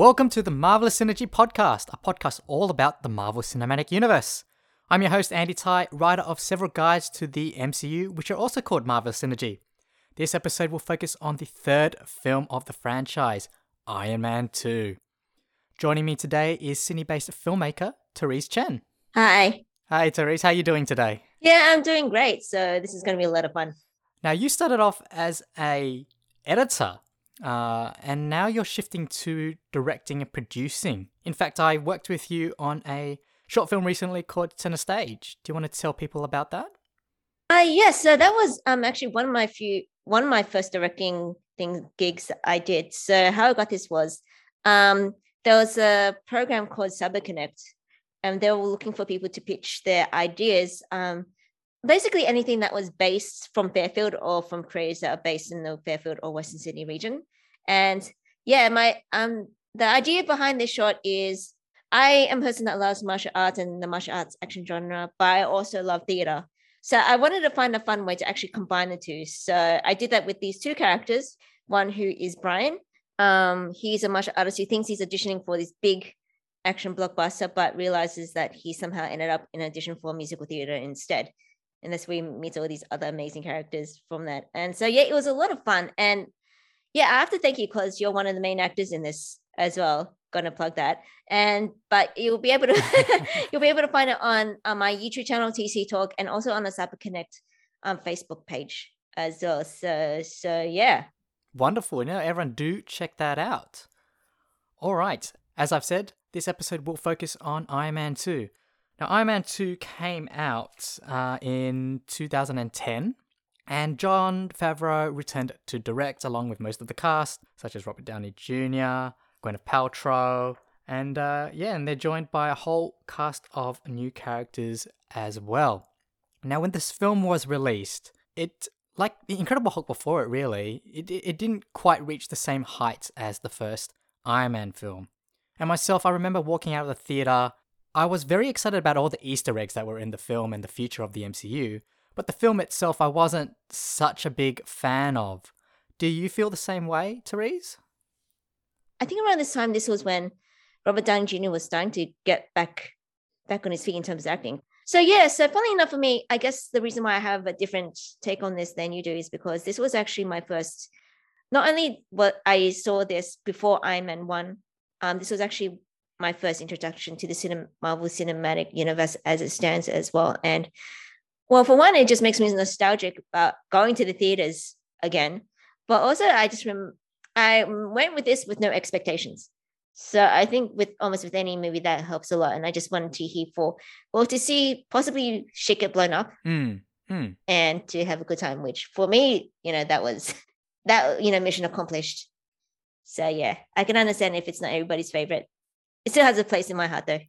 Welcome to the Marvelous Synergy Podcast, a podcast all about the Marvel Cinematic Universe. I'm your host, Andy Thai, writer of several guides to the MCU, which are also called Marvelous Synergy. This episode will focus on the third film of the franchise, Iron Man 2. Joining me today is Sydney-based filmmaker Therese Chen. Hi. Hi, Therese. How are you doing today? Yeah, I'm doing great. So this is going to be a lot of fun. Now, you started off as a editor uh, and now you're shifting to directing and producing. In fact, I worked with you on a short film recently called Center Stage. Do you want to tell people about that? Uh, yes. So that was um actually one of my few one of my first directing thing gigs I did. So how I got this was um there was a program called Cyber Connect, and they were looking for people to pitch their ideas. Um, basically anything that was based from Fairfield or from creators that are based in the Fairfield or Western Sydney region. And yeah, my um the idea behind this short is I am a person that loves martial arts and the martial arts action genre, but I also love theater. So I wanted to find a fun way to actually combine the two. So I did that with these two characters. One who is Brian. Um, he's a martial artist who thinks he's auditioning for this big action blockbuster, but realizes that he somehow ended up in audition for musical theater instead and that's where we meet all these other amazing characters from that. And so yeah, it was a lot of fun. And yeah, I have to thank you because you're one of the main actors in this as well. Gonna plug that. And but you'll be able to you'll be able to find it on, on my YouTube channel TC Talk and also on the Cyber Connect um, Facebook page as well. So so yeah. Wonderful. Now everyone do check that out. All right. As I've said, this episode will focus on Iron Man 2. Now, Iron Man 2 came out uh, in 2010, and Jon Favreau returned to direct along with most of the cast, such as Robert Downey Jr., Gwyneth Paltrow, and uh, yeah, and they're joined by a whole cast of new characters as well. Now, when this film was released, it like the Incredible Hulk before it, really, it it didn't quite reach the same heights as the first Iron Man film. And myself, I remember walking out of the theater I was very excited about all the Easter eggs that were in the film and the future of the MCU, but the film itself I wasn't such a big fan of. Do you feel the same way, Therese? I think around this time, this was when Robert Downey Jr. was starting to get back back on his feet in terms of acting. So yeah, so funny enough for me, I guess the reason why I have a different take on this than you do is because this was actually my first. Not only what I saw this before Iron Man one, um, this was actually my first introduction to the cinem- Marvel Cinematic Universe as it stands as well. And well, for one, it just makes me nostalgic about going to the theaters again. But also, I just rem- I went with this with no expectations. So I think with almost with any movie that helps a lot. And I just wanted to hear for well to see possibly shit get blown up mm, mm. and to have a good time. Which for me, you know, that was that you know mission accomplished. So yeah, I can understand if it's not everybody's favorite it still has a place in my heart though.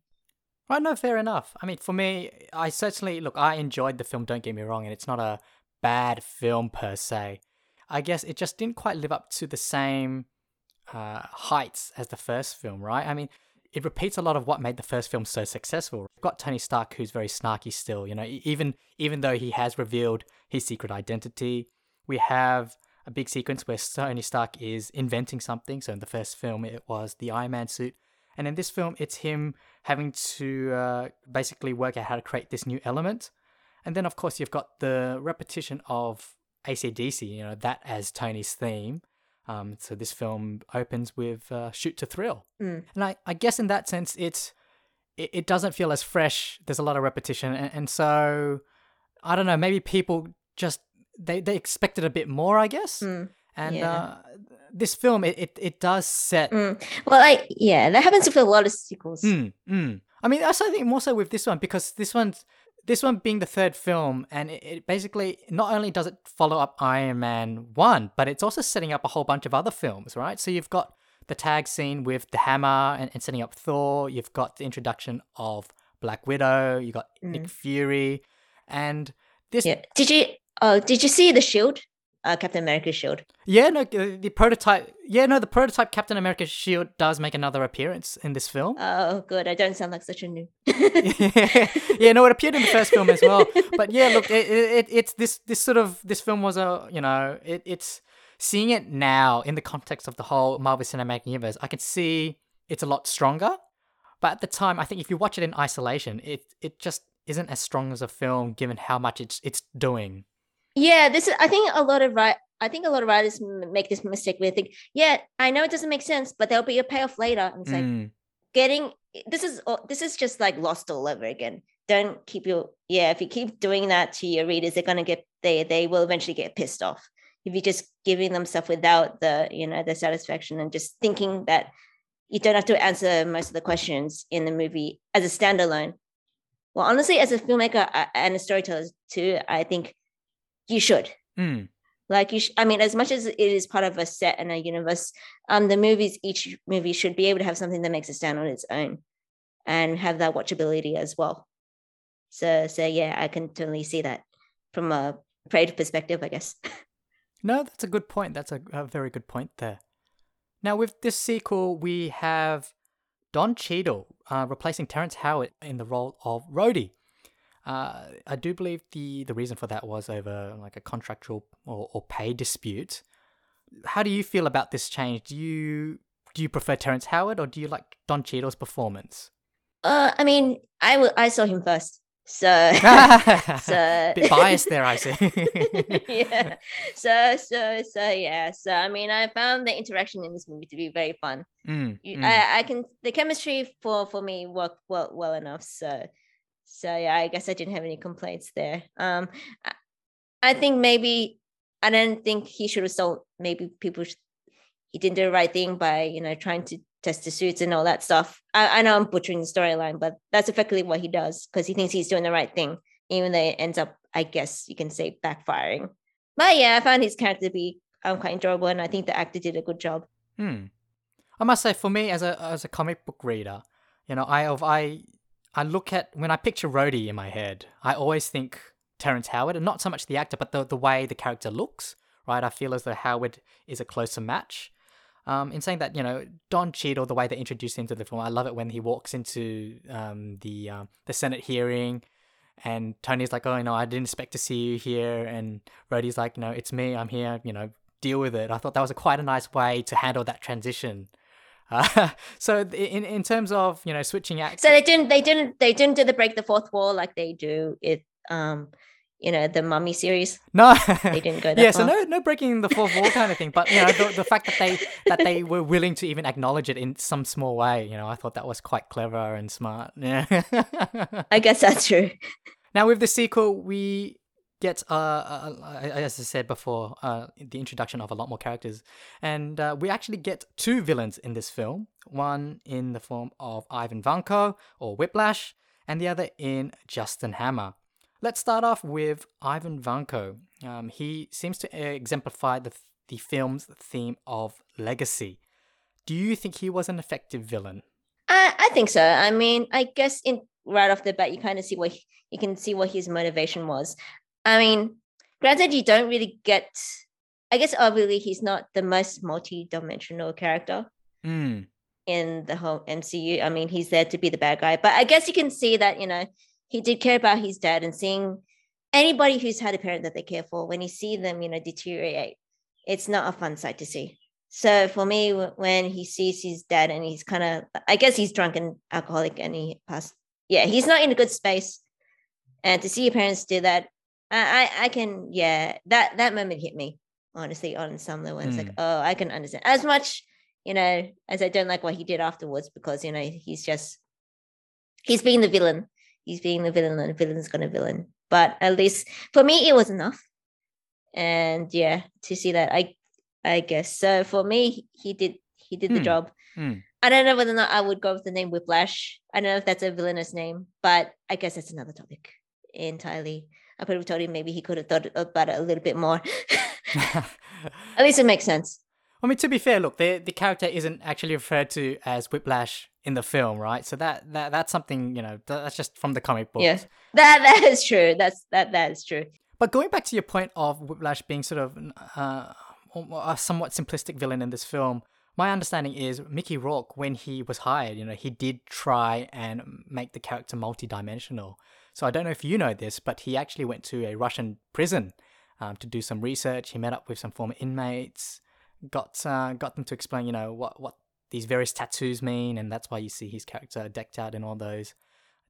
Right, no, fair enough. I mean, for me, I certainly look. I enjoyed the film. Don't get me wrong, and it's not a bad film per se. I guess it just didn't quite live up to the same uh, heights as the first film, right? I mean, it repeats a lot of what made the first film so successful. We've got Tony Stark, who's very snarky still. You know, even even though he has revealed his secret identity, we have a big sequence where Tony Stark is inventing something. So in the first film, it was the Iron Man suit. And in this film, it's him having to uh, basically work out how to create this new element. And then, of course, you've got the repetition of AC/DC, you know, that as Tony's theme. Um, so this film opens with uh, Shoot to Thrill. Mm. And I, I guess in that sense, it's, it, it doesn't feel as fresh. There's a lot of repetition. And, and so, I don't know, maybe people just, they, they expected a bit more, I guess. Mm. And yeah. uh, this film it, it, it does set mm. well like yeah that happens with a lot of sequels mm, mm. i mean also i think more so with this one because this one's this one being the third film and it, it, basically not only does it follow up iron man 1 but it's also setting up a whole bunch of other films right so you've got the tag scene with the hammer and, and setting up thor you've got the introduction of black widow you got nick mm. fury and this yeah. did you oh did you see the shield uh, Captain America's shield. Yeah, no, the prototype. Yeah, no, the prototype Captain America shield does make another appearance in this film. Oh, good. I don't sound like such a new. yeah, no, it appeared in the first film as well. But yeah, look, it, it, it's this this sort of this film was a you know it, it's seeing it now in the context of the whole Marvel Cinematic Universe. I can see it's a lot stronger. But at the time, I think if you watch it in isolation, it it just isn't as strong as a film given how much it's it's doing. Yeah, this is. I think a lot of right. I think a lot of writers make this mistake where they think, yeah, I know it doesn't make sense, but there'll be a payoff later. And it's mm. like getting this is this is just like lost all over again. Don't keep your yeah. If you keep doing that to your readers, they're gonna get they they will eventually get pissed off. If you're just giving them stuff without the you know the satisfaction and just thinking that you don't have to answer most of the questions in the movie as a standalone. Well, honestly, as a filmmaker and a storyteller too, I think you should. Mm. Like you, sh- I mean, as much as it is part of a set and a universe, um, the movies, each movie should be able to have something that makes it stand on its own, and have that watchability as well. So, so yeah, I can totally see that from a creative perspective, I guess. No, that's a good point. That's a, a very good point there. Now, with this sequel, we have Don Cheadle uh, replacing Terrence Howard in the role of Rhodey. Uh, I do believe the, the reason for that was over like a contractual or, or pay dispute. How do you feel about this change? Do you do you prefer Terrence Howard or do you like Don Cheadle's performance? Uh, I mean, I, w- I saw him first. So, so bit biased there, I see. yeah. So, so, so, yeah. So, I mean, I found the interaction in this movie to be very fun. Mm, you, mm. I, I can the chemistry for for me worked well well enough. So, so yeah, I guess I didn't have any complaints there. Um, I, think maybe I don't think he should have sold. Maybe people he didn't do the right thing by you know trying to test the suits and all that stuff. I, I know I'm butchering the storyline, but that's effectively what he does because he thinks he's doing the right thing, even though it ends up, I guess you can say, backfiring. But yeah, I found his character to be um, quite enjoyable, and I think the actor did a good job. Hmm. I must say, for me as a as a comic book reader, you know, I of I I look at when I picture Rhodey in my head, I always think Terrence Howard, and not so much the actor, but the the way the character looks. Right, I feel as though Howard is a closer match. Um, in saying that, you know, Don Cheadle, the way they introduced him to the film, I love it when he walks into um, the um, the Senate hearing, and Tony's like, "Oh, you know, I didn't expect to see you here," and Rhodey's like, "No, it's me. I'm here. You know, deal with it." I thought that was a quite a nice way to handle that transition. Uh, so in in terms of you know switching acts, so they didn't they didn't they didn't do the break the fourth wall like they do it um you know the mummy series? No. They didn't go that yeah far. so no no breaking the fourth wall kind of thing but you know the, the fact that they that they were willing to even acknowledge it in some small way you know i thought that was quite clever and smart. Yeah i guess that's true. Now with the sequel we get uh, uh, uh as i said before uh the introduction of a lot more characters and uh, we actually get two villains in this film one in the form of ivan vanko or whiplash and the other in justin hammer Let's start off with Ivan Vanko. Um, he seems to exemplify the, the film's theme of legacy. Do you think he was an effective villain? I, I think so. I mean, I guess in right off the bat, you kind of see what he, you can see what his motivation was. I mean, granted, you don't really get. I guess obviously he's not the most multi-dimensional character mm. in the whole MCU. I mean, he's there to be the bad guy, but I guess you can see that you know he did care about his dad and seeing anybody who's had a parent that they care for when you see them you know deteriorate it's not a fun sight to see so for me when he sees his dad and he's kind of i guess he's drunk and alcoholic and he passed yeah he's not in a good space and to see your parents do that i i, I can yeah that that moment hit me honestly on some level it's mm. like hmm. oh i can understand as much you know as i don't like what he did afterwards because you know he's just he's being the villain he's being the villain and the villain's gonna villain. But at least for me, it was enough. And yeah, to see that, I I guess so. For me, he did he did the hmm. job. Hmm. I don't know whether or not I would go with the name Whiplash. I don't know if that's a villainous name, but I guess that's another topic entirely. I could have told him maybe he could have thought about it a little bit more. At least it makes sense. I mean, to be fair, look, the the character isn't actually referred to as Whiplash in the film, right? So that that that's something you know that's just from the comic book. Yes, that that is true. That's that that is true. But going back to your point of Whiplash being sort of uh, a somewhat simplistic villain in this film, my understanding is Mickey Rourke, when he was hired, you know, he did try and make the character multi-dimensional. So I don't know if you know this, but he actually went to a Russian prison um, to do some research. He met up with some former inmates, got uh, got them to explain, you know, what what these various tattoos mean, and that's why you see his character decked out in all those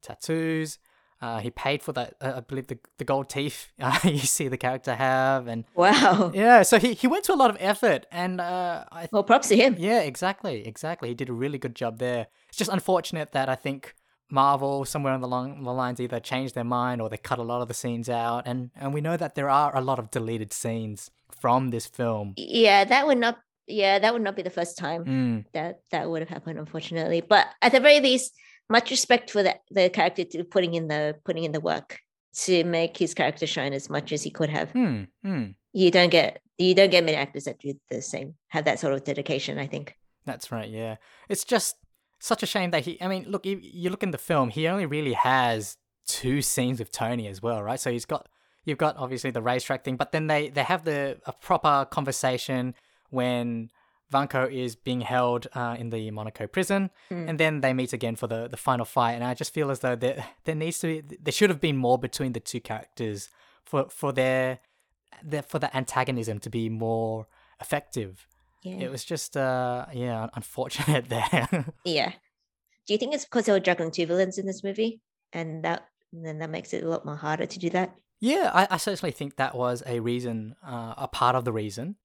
tattoos. Uh, he paid for that, uh, I believe, the, the gold teeth uh, you see the character have, and Wow. yeah, so he, he went to a lot of effort, and uh, I Well, props to him. yeah, exactly, exactly. He did a really good job there. It's just unfortunate that I think Marvel, somewhere on the, long, the lines, either changed their mind or they cut a lot of the scenes out, and and we know that there are a lot of deleted scenes from this film. Yeah, that would not. Yeah, that would not be the first time Mm, that that would have happened, unfortunately. But at the very least, much respect for the the character to putting in the putting in the work to make his character shine as much as he could have. mm, mm. You don't get you don't get many actors that do the same, have that sort of dedication. I think. That's right. Yeah, it's just such a shame that he. I mean, look, you, you look in the film, he only really has two scenes with Tony as well, right? So he's got you've got obviously the racetrack thing, but then they they have the a proper conversation when Vanko is being held uh, in the Monaco prison, Mm. and then they meet again for the the final fight. And I just feel as though there there needs to be there should have been more between the two characters for for their, their for the antagonism to be more effective. Yeah. It was just uh yeah unfortunate there. Yeah. Do you think it's because they were juggling two villains in this movie, and that then that makes it a lot more harder to do that? Yeah, I, I certainly think that was a reason, uh, a part of the reason.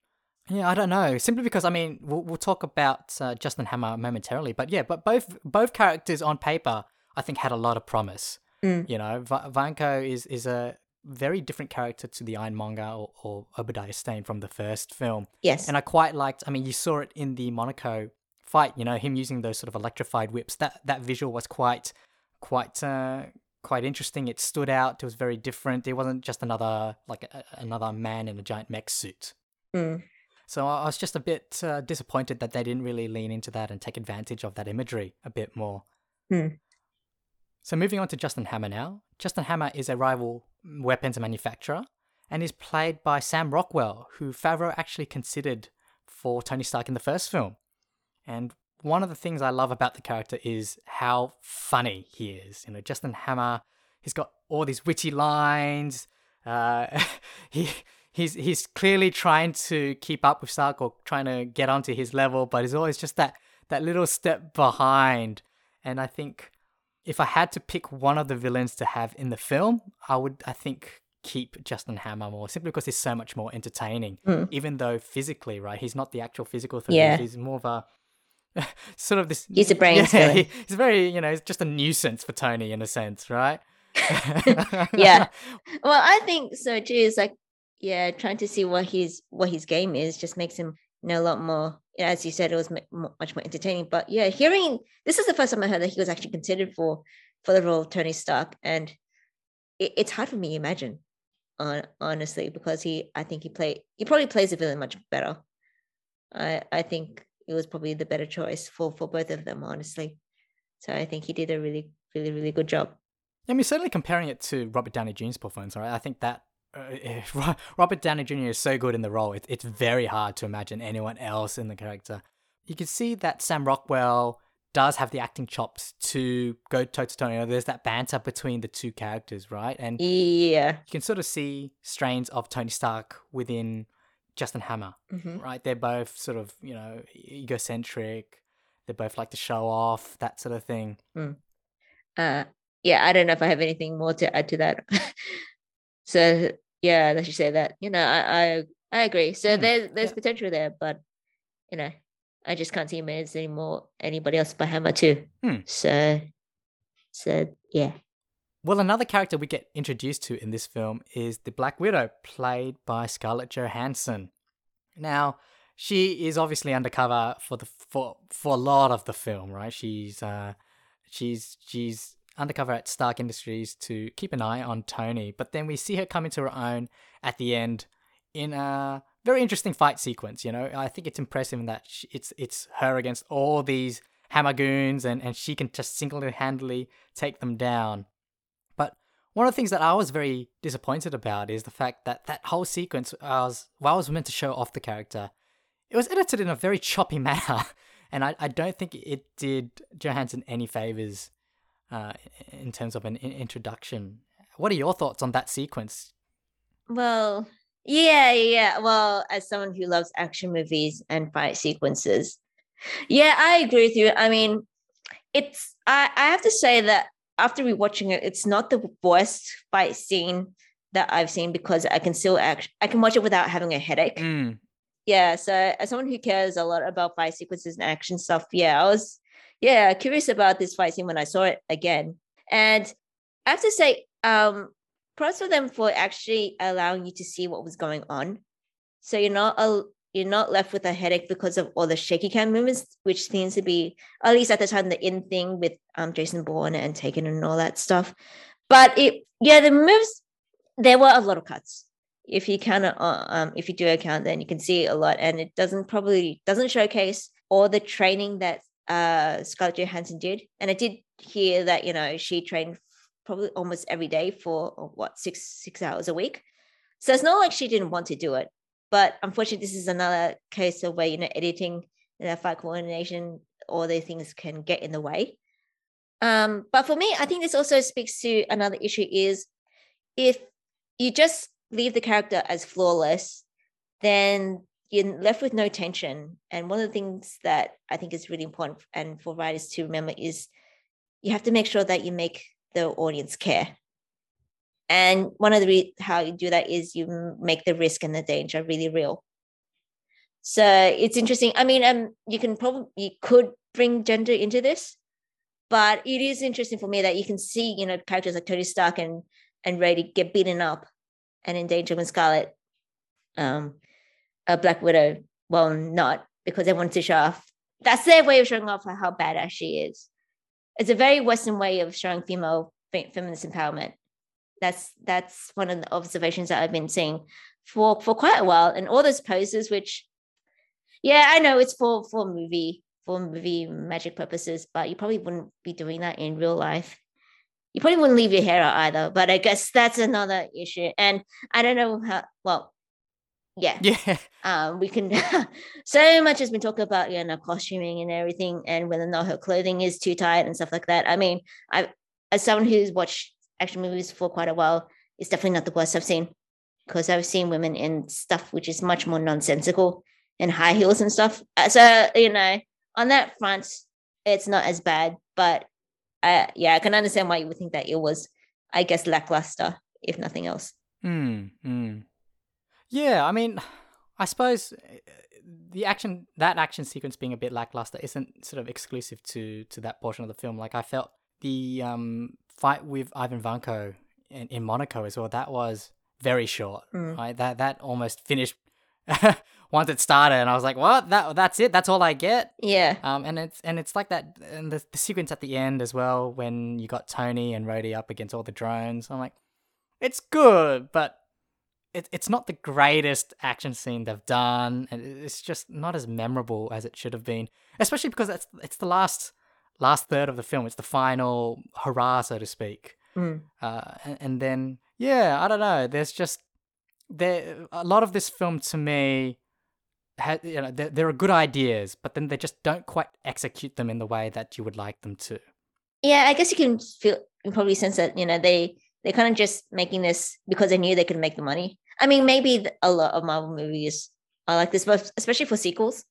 Yeah, I don't know. Simply because I mean, we'll, we'll talk about uh, Justin Hammer momentarily, but yeah, but both both characters on paper, I think, had a lot of promise. Mm. You know, Va- Vanko is is a very different character to the Ironmonger or, or Obadiah Stane from the first film, Yes. and I quite liked. I mean, you saw it in the Monaco fight. You know, him using those sort of electrified whips. That that visual was quite quite uh, quite interesting. It stood out. It was very different. It wasn't just another like a, another man in a giant mech suit. Mm. So I was just a bit uh, disappointed that they didn't really lean into that and take advantage of that imagery a bit more. Hmm. So moving on to Justin Hammer now. Justin Hammer is a rival weapons manufacturer and is played by Sam Rockwell, who Favreau actually considered for Tony Stark in the first film. And one of the things I love about the character is how funny he is. You know, Justin Hammer, he's got all these witty lines. Uh, he he's he's clearly trying to keep up with Stark or trying to get onto his level, but he's always just that that little step behind. And I think if I had to pick one of the villains to have in the film, I would I think keep Justin Hammer more simply because he's so much more entertaining. Mm. Even though physically, right, he's not the actual physical threat. Yeah. He's more of a sort of this. He's a brain. Yeah, he- he's very you know he's just a nuisance for Tony in a sense, right? Yeah. Well, I think so too. It's like, yeah, trying to see what his what his game is just makes him you know a lot more. As you said, it was mu- mu- much more entertaining. But yeah, hearing this is the first time I heard that he was actually considered for for the role of Tony Stark, and it, it's hard for me to imagine, on honestly, because he I think he played he probably plays the villain much better. I I think it was probably the better choice for for both of them, honestly. So I think he did a really really really good job. I mean, certainly comparing it to Robert Downey Jr.'s performance, right? I think that uh, Robert Downey Jr. is so good in the role. It, it's very hard to imagine anyone else in the character. You can see that Sam Rockwell does have the acting chops to go toe to toe. You know, there's that banter between the two characters, right? And Yeah. you can sort of see strains of Tony Stark within Justin Hammer, Mhm. right? They're both sort of, you know, egocentric. They both like to show off, that sort of thing. uh yeah i don't know if i have anything more to add to that so yeah let you say that you know i i, I agree so Hmm, there's there's yeah. potential there but you know i just can't see him as any more anybody else but hammer too Hmm. so so yeah Well, another character we get introduced to in this film is the Black Widow, played by Scarlett Johansson. Now, she is obviously undercover for the for for a lot of the film, right? She's uh, she's she's undercover at Stark Industries to keep an eye on Tony, but then we see her come into her own at the end in a very interesting fight sequence. You know, I think it's impressive that she, it's it's her against all these Hamagoons, and and she can just single handedly take them down. But one of the things that I was very disappointed about is the fact that that whole sequence I was while I was meant to show off the character, it was edited in a very choppy manner, and I, I don't think it did Johansson any favors uh, in terms of an introduction. What are your thoughts on that sequence? well yeah yeah well as someone who loves action movies and fight sequences Yeah, I agree with you. I mean, it's I, I have to say that after rewatching it, it's not the worst fight scene that I've seen because I can still act I can watch it without having a headache. Mm. Yeah. So as someone who cares a lot about fight sequences and action stuff, yeah, I was yeah, curious about this fight scene when I saw it again. And I have to say, um, props for them for actually allowing you to see what was going on. So you're not a you're not left with a headache because of all the shaky cam movements, which seems to be at least at the time the in thing with um Jason Bourne and Taken and all that stuff. But it yeah, the moves there were a lot of cuts. If you count um, if you do a count, then you can see a lot, and it doesn't probably doesn't showcase all the training that uh Scarlett Johansson did. And I did hear that you know she trained probably almost every day for uh, what six six hours a week. So it's not like she didn't want to do it, but unfortunately, this is another case of where you know editing and fight coordination, all these things can get in the way. Um, but for me, I think this also speaks to another issue: is if you just leave the character as flawless, then you're left with no tension. And one of the things that I think is really important and for writers to remember is you have to make sure that you make the audience care. And one of the re- how you do that is you make the risk and the danger really real. So it's interesting. I mean, um, you can probably you could bring gender into this, but it is interesting for me that you can see, you know, characters like Tony Stark and and Rhodey get beaten up and in danger when Scarlett, um, a Black Widow, well, not because they want to show off. That's their way of showing off how badass she is. It's a very Western way of showing female feminist empowerment that's that's one of the observations that I've been seeing for for quite a while. And all those poses, which yeah, I know it's for for movie for movie magic purposes, but you probably wouldn't be doing that in real life. You probably wouldn't leave your hair out either, but I guess that's another issue. And I don't know how well, yeah, Yeah. um, we can so much has been talked about you know costuming and everything, and whether or not her clothing is too tight and stuff like that. I mean, I as someone who's watched action movies for quite a while. It's definitely not the worst I've seen because I've seen women in stuff which is much more nonsensical and high heels and stuff. Uh, so, you know, on that front, it's not as bad. But uh, yeah, I can understand why you would think that it was, I guess, lackluster, if nothing else. Hmm. mm. Yeah, I mean, I suppose uh, the action that action sequence being a bit lackluster isn't sort of exclusive to to that portion of the film. Like I felt the um fight with Ivan Vanko in, in Monaco as well, that was very short. Mm. Right? That that almost finished once it started, and I was like, "What? That that's it? That's all I get?" Yeah. Um, and it's and it's like that, and the, the sequence at the end as well when you got Tony and Rhodey up against all the drones. I'm like, it's good, but it, it's not the greatest action scene they've done, and it's just not as memorable as it should have been. Especially because it's it's the last last third of the film. It's the final hurrah, so to speak. Mm. Uh, and, and then yeah, I don't know. There's just there a lot of this film to me. You know, there, there are good ideas, but then they just don't quite execute them in the way that you would like them to. Yeah, I guess you can feel, you probably sense that you know they they kind of just making this because they knew they could make the money. I mean, maybe a lot of Marvel movies are like this, but especially for sequels,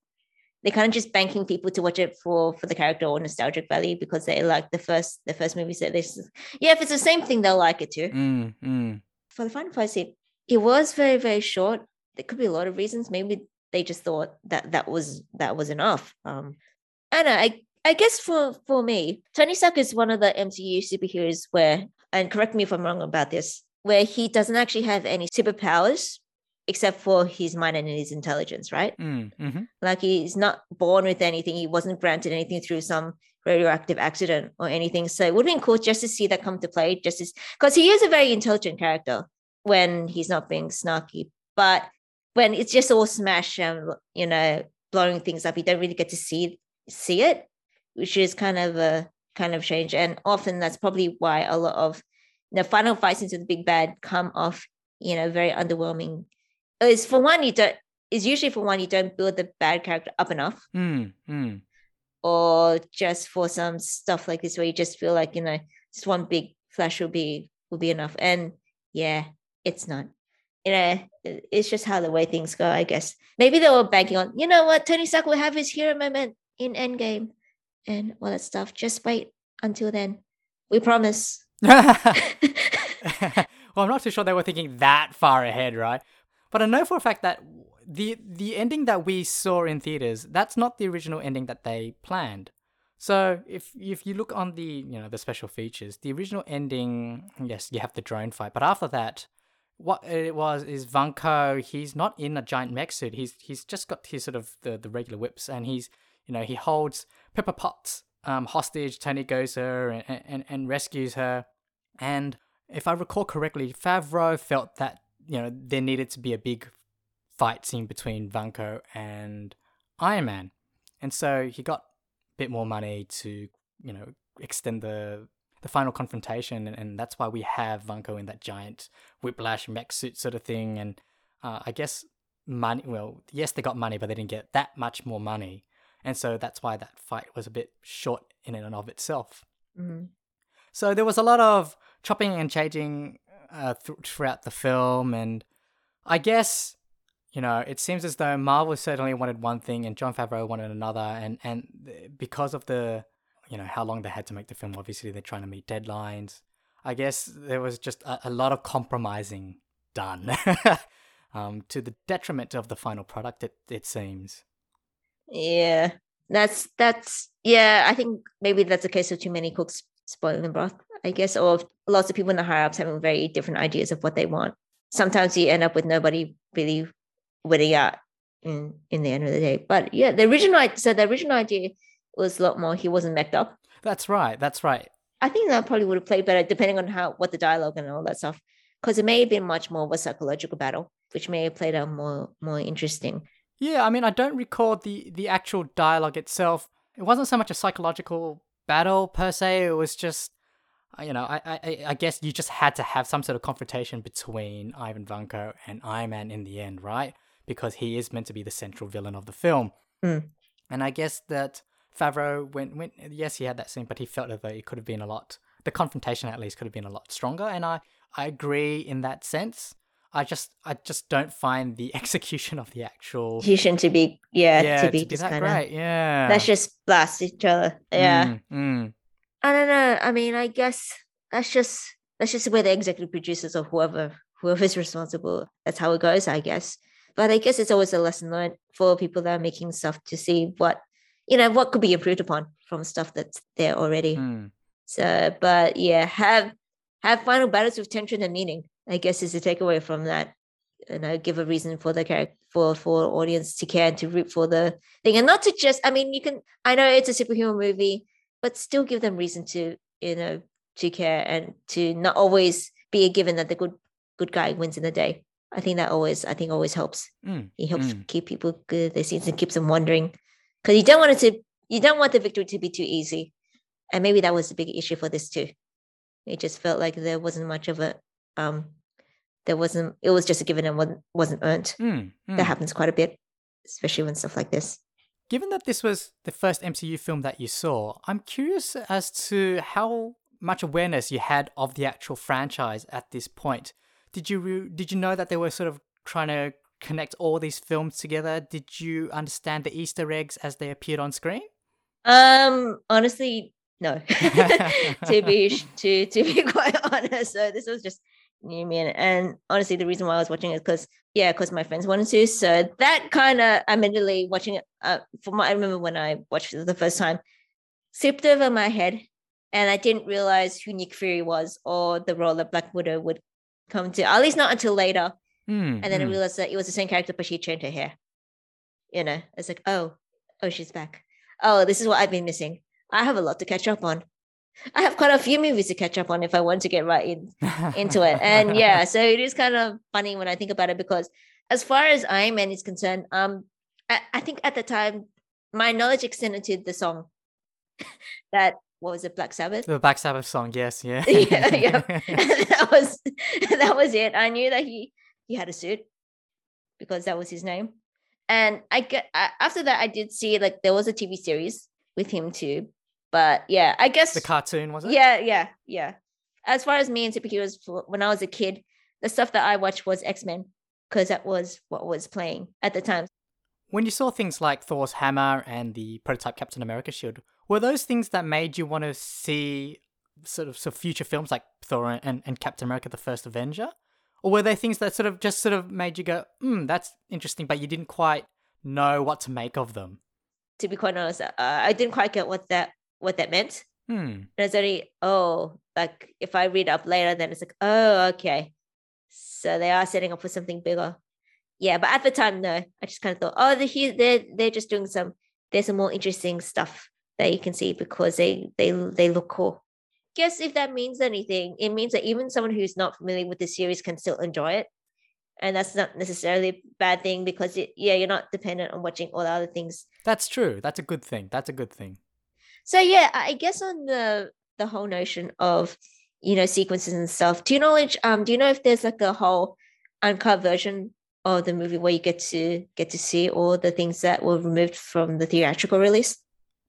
they're kind of just banking people to watch it for for the character or nostalgic value because they like the first the first movie set this yeah if it's the same thing they'll like it too. Mm, mm. for the final fight scene it was very very short. There could be a lot of reasons. Maybe they just thought that that was that was enough. Um i don't know. I i guess for for me tony stark is one of the mcu superheroes where and correct me if i'm wrong about this where he doesn't actually have any superpowers except for his mind and his intelligence, right? Mm, hmm Like he's not born with anything. He wasn't granted anything through some radioactive accident or anything. So it would have been cool just to see that come to play, just because he is a very intelligent character when he's not being snarky. But when it's just all smash and you know blowing things up, you don't really get to see see it, which is kind of a kind of change. And often that's probably why a lot of the final fights into the big bad come off, you know, very underwhelming is for one you don't is usually for one you don't build the bad character up enough Mm, mm. or just for some stuff like this where you just feel like you know just one big flash will be will be enough and yeah it's not you know it's just how the way things go i guess maybe they were banking on you know what tony stark will have his hero moment in Endgame and all that stuff. Just wait until then. We promise. well, I'm not too sure they were thinking that far ahead, right? But I know for a fact that the the ending that we saw in theaters, that's not the original ending that they planned. So if if you look on the you know the special features, the original ending, yes, you have the drone fight, but after that, what it was is Vanko. He's not in a giant mech suit. He's he's just got his sort of the, the regular whips, and he's you know he holds Pepper Potts um, hostage. Tony goes her and, and and rescues her, and if I recall correctly, Favreau felt that you know there needed to be a big fight scene between Vanko and Iron Man, and so he got a bit more money to you know extend the the final confrontation, and, and that's why we have Vanko in that giant whiplash mech suit sort of thing. And uh, I guess money. Well, yes, they got money, but they didn't get that much more money, and so that's why that fight was a bit short in and of itself. Mhm. So there was a lot of chopping and changing uh, th- throughout the film, and I guess you know it seems as though Marvel certainly wanted one thing, and Jon Favreau wanted another, and and because of the you know how long they had to make the film, obviously they're trying to meet deadlines. I guess there was just a, a lot of compromising done, um, to the detriment of the final product. It it seems. Yeah, that's that's yeah. I think maybe that's a case of too many cooks spoiling the broth. I guess, or lots of people in the higher ups having very different ideas of what they want. Sometimes you end up with nobody really winning out in in the end of the day. But yeah, the original so the original idea was a lot more. He wasn't messed up. That's right. That's right. I think that probably would have played better depending on how what the dialogue and all that stuff. Because it may have been much more of a psychological battle, which may have played out more more interesting. Yeah, I mean, I don't recall the the actual dialogue itself. It wasn't so much a psychological battle per se. It was just, uh, you know, I I, I guess you just had to have some sort of confrontation between Ivan Vanko and Iron Man in the end, right? Because he is meant to be the central villain of the film. Mm. And I guess that Favreau went went. Yes, he had that scene, but he felt that though it could have been a lot. The confrontation, at least, could have been a lot stronger. And I I agree in that sense. I just I just don't find the execution of the actual execution to be yeah, yeah to be just that kind of great. Yeah, let's just blast each other. Yeah. Mm, mm. I don't know. I mean, I guess that's just that's just where the executive producers or whoever whoever's responsible. That's how it goes, I guess. But I guess it's always a lesson learned for people that are making stuff to see what you know what could be improved upon from stuff that's there already. Mm. So, but yeah, have have final battles with tension and meaning. I guess is the takeaway from that. You know, give a reason for the character for for audience to care and to root for the thing, and not to just. I mean, you can. I know it's a superhero movie, but still give them reason to you know to care and to not always be a given that the good good guy wins in the day. I think that always. I think always helps. Mm. It helps Mm. keep people good at their seats and keeps them wondering because you don't want it to. You don't want the victory to be too easy, and maybe that was the big issue for this too. It just felt like there wasn't much of a. Um, there wasn't. It was just a given and wasn't wasn't earned. Mm. That mm. happens quite a bit, especially when stuff like this. Given that this was the first MCU film that you saw, I'm curious as to how much awareness you had of the actual franchise at this point. Did you re- did you know that they were sort of trying to connect all these films together? Did you understand the Easter eggs as they appeared on screen? Um, honestly, no. to be to to be quite honest, so this was just new to me, and, and honestly, the reason why I was watching it because yeah, because my friends wanted to. So that kind of I'm immediately watching it. Uh, from what I remember when I watched it the first time, slipped over my head, and I didn't realize who Nick Fury was or the role that Black Widow would come to. At least not until later. Mm, And then I mm. realized that it was the same character, but she changed her hair. You know, it's like, oh, oh, she's back. Oh, this is what I've been missing. I have a lot to catch up on. I have quite a few movies to catch up on if I want to get right in into it. And yeah, so it is kind of funny when I think about it because as far as Iron Man is concerned, um, I, I think at the time my knowledge extended to the song that what was it, Black Sabbath? the Black Sabbath song, yes, yeah. yeah, yeah. that was that was it. I knew that he he had a suit because that was his name. And I get I, after that I did see like there was a TV series with him too. But yeah, I guess the cartoon was it? yeah, yeah, yeah. As far as me and superheroes when I was a kid, the stuff that I watched was X-Men because that was what was playing at the time. when you saw things like Thor's hammer and the prototype Captain America shield, were those things that made you want to see sort of, sort of future films like Thor and, and Captain America: The First Avenger, or were they things that sort of just sort of made you go, "Hmm, that's interesting," but you didn't quite know what to make of them? To be quite honest, uh, I didn't quite get what that what that meant. Hmm. There's only oh, like if I read up later, then it's like oh, okay. So they are setting up for something bigger. Yeah, but at the time, no. I just kind of thought, oh, they're they're they're just doing some. There's some more interesting stuff that you can see because they they they look cool. Guess if that means anything, it means that even someone who's not familiar with the series can still enjoy it, and that's not necessarily a bad thing because it, yeah, you're not dependent on watching all the other things. That's true. That's a good thing. That's a good thing. So yeah, I guess on the the whole notion of you know sequences and stuff. Do you know which um do you know if there's like a whole uncut version of the movie where you get to get to see all the things that were removed from the theatrical release?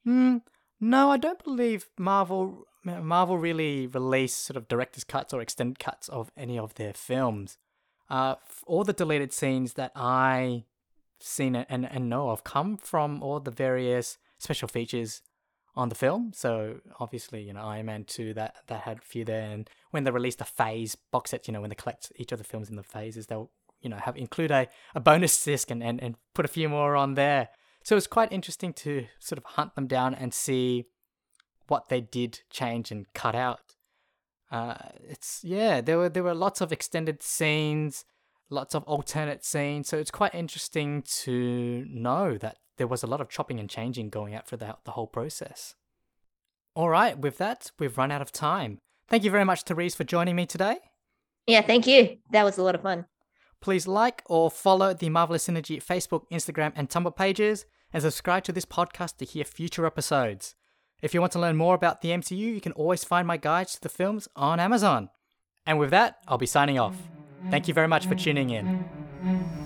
Hmm. No, I don't believe Marvel Marvel really released sort of director's cuts or extended cuts of any of their films. Uh, all the deleted scenes that I've seen and, and know of come from all the various special features on the film. So obviously, you know, Iron Man 2 that that had a few there and when they released the phase box set, you know, when they collect each of the films in the phases, they'll, you know, have include a, a bonus disc and, and, and put a few more on there. So it's quite interesting to sort of hunt them down and see what they did change and cut out. Uh, it's yeah, there were there were lots of extended scenes, lots of alternate scenes. So it's quite interesting to know that there was a lot of chopping and changing going out for the, the whole process. All right, with that, we've run out of time. Thank you very much, Therese, for joining me today. Yeah, thank you. That was a lot of fun. Please like or follow the Marvelous Synergy Facebook, Instagram, and Tumblr pages, and subscribe to this podcast to hear future episodes. If you want to learn more about the MCU, you can always find my guides to the films on Amazon. And with that, I'll be signing off. Thank you very much for tuning in.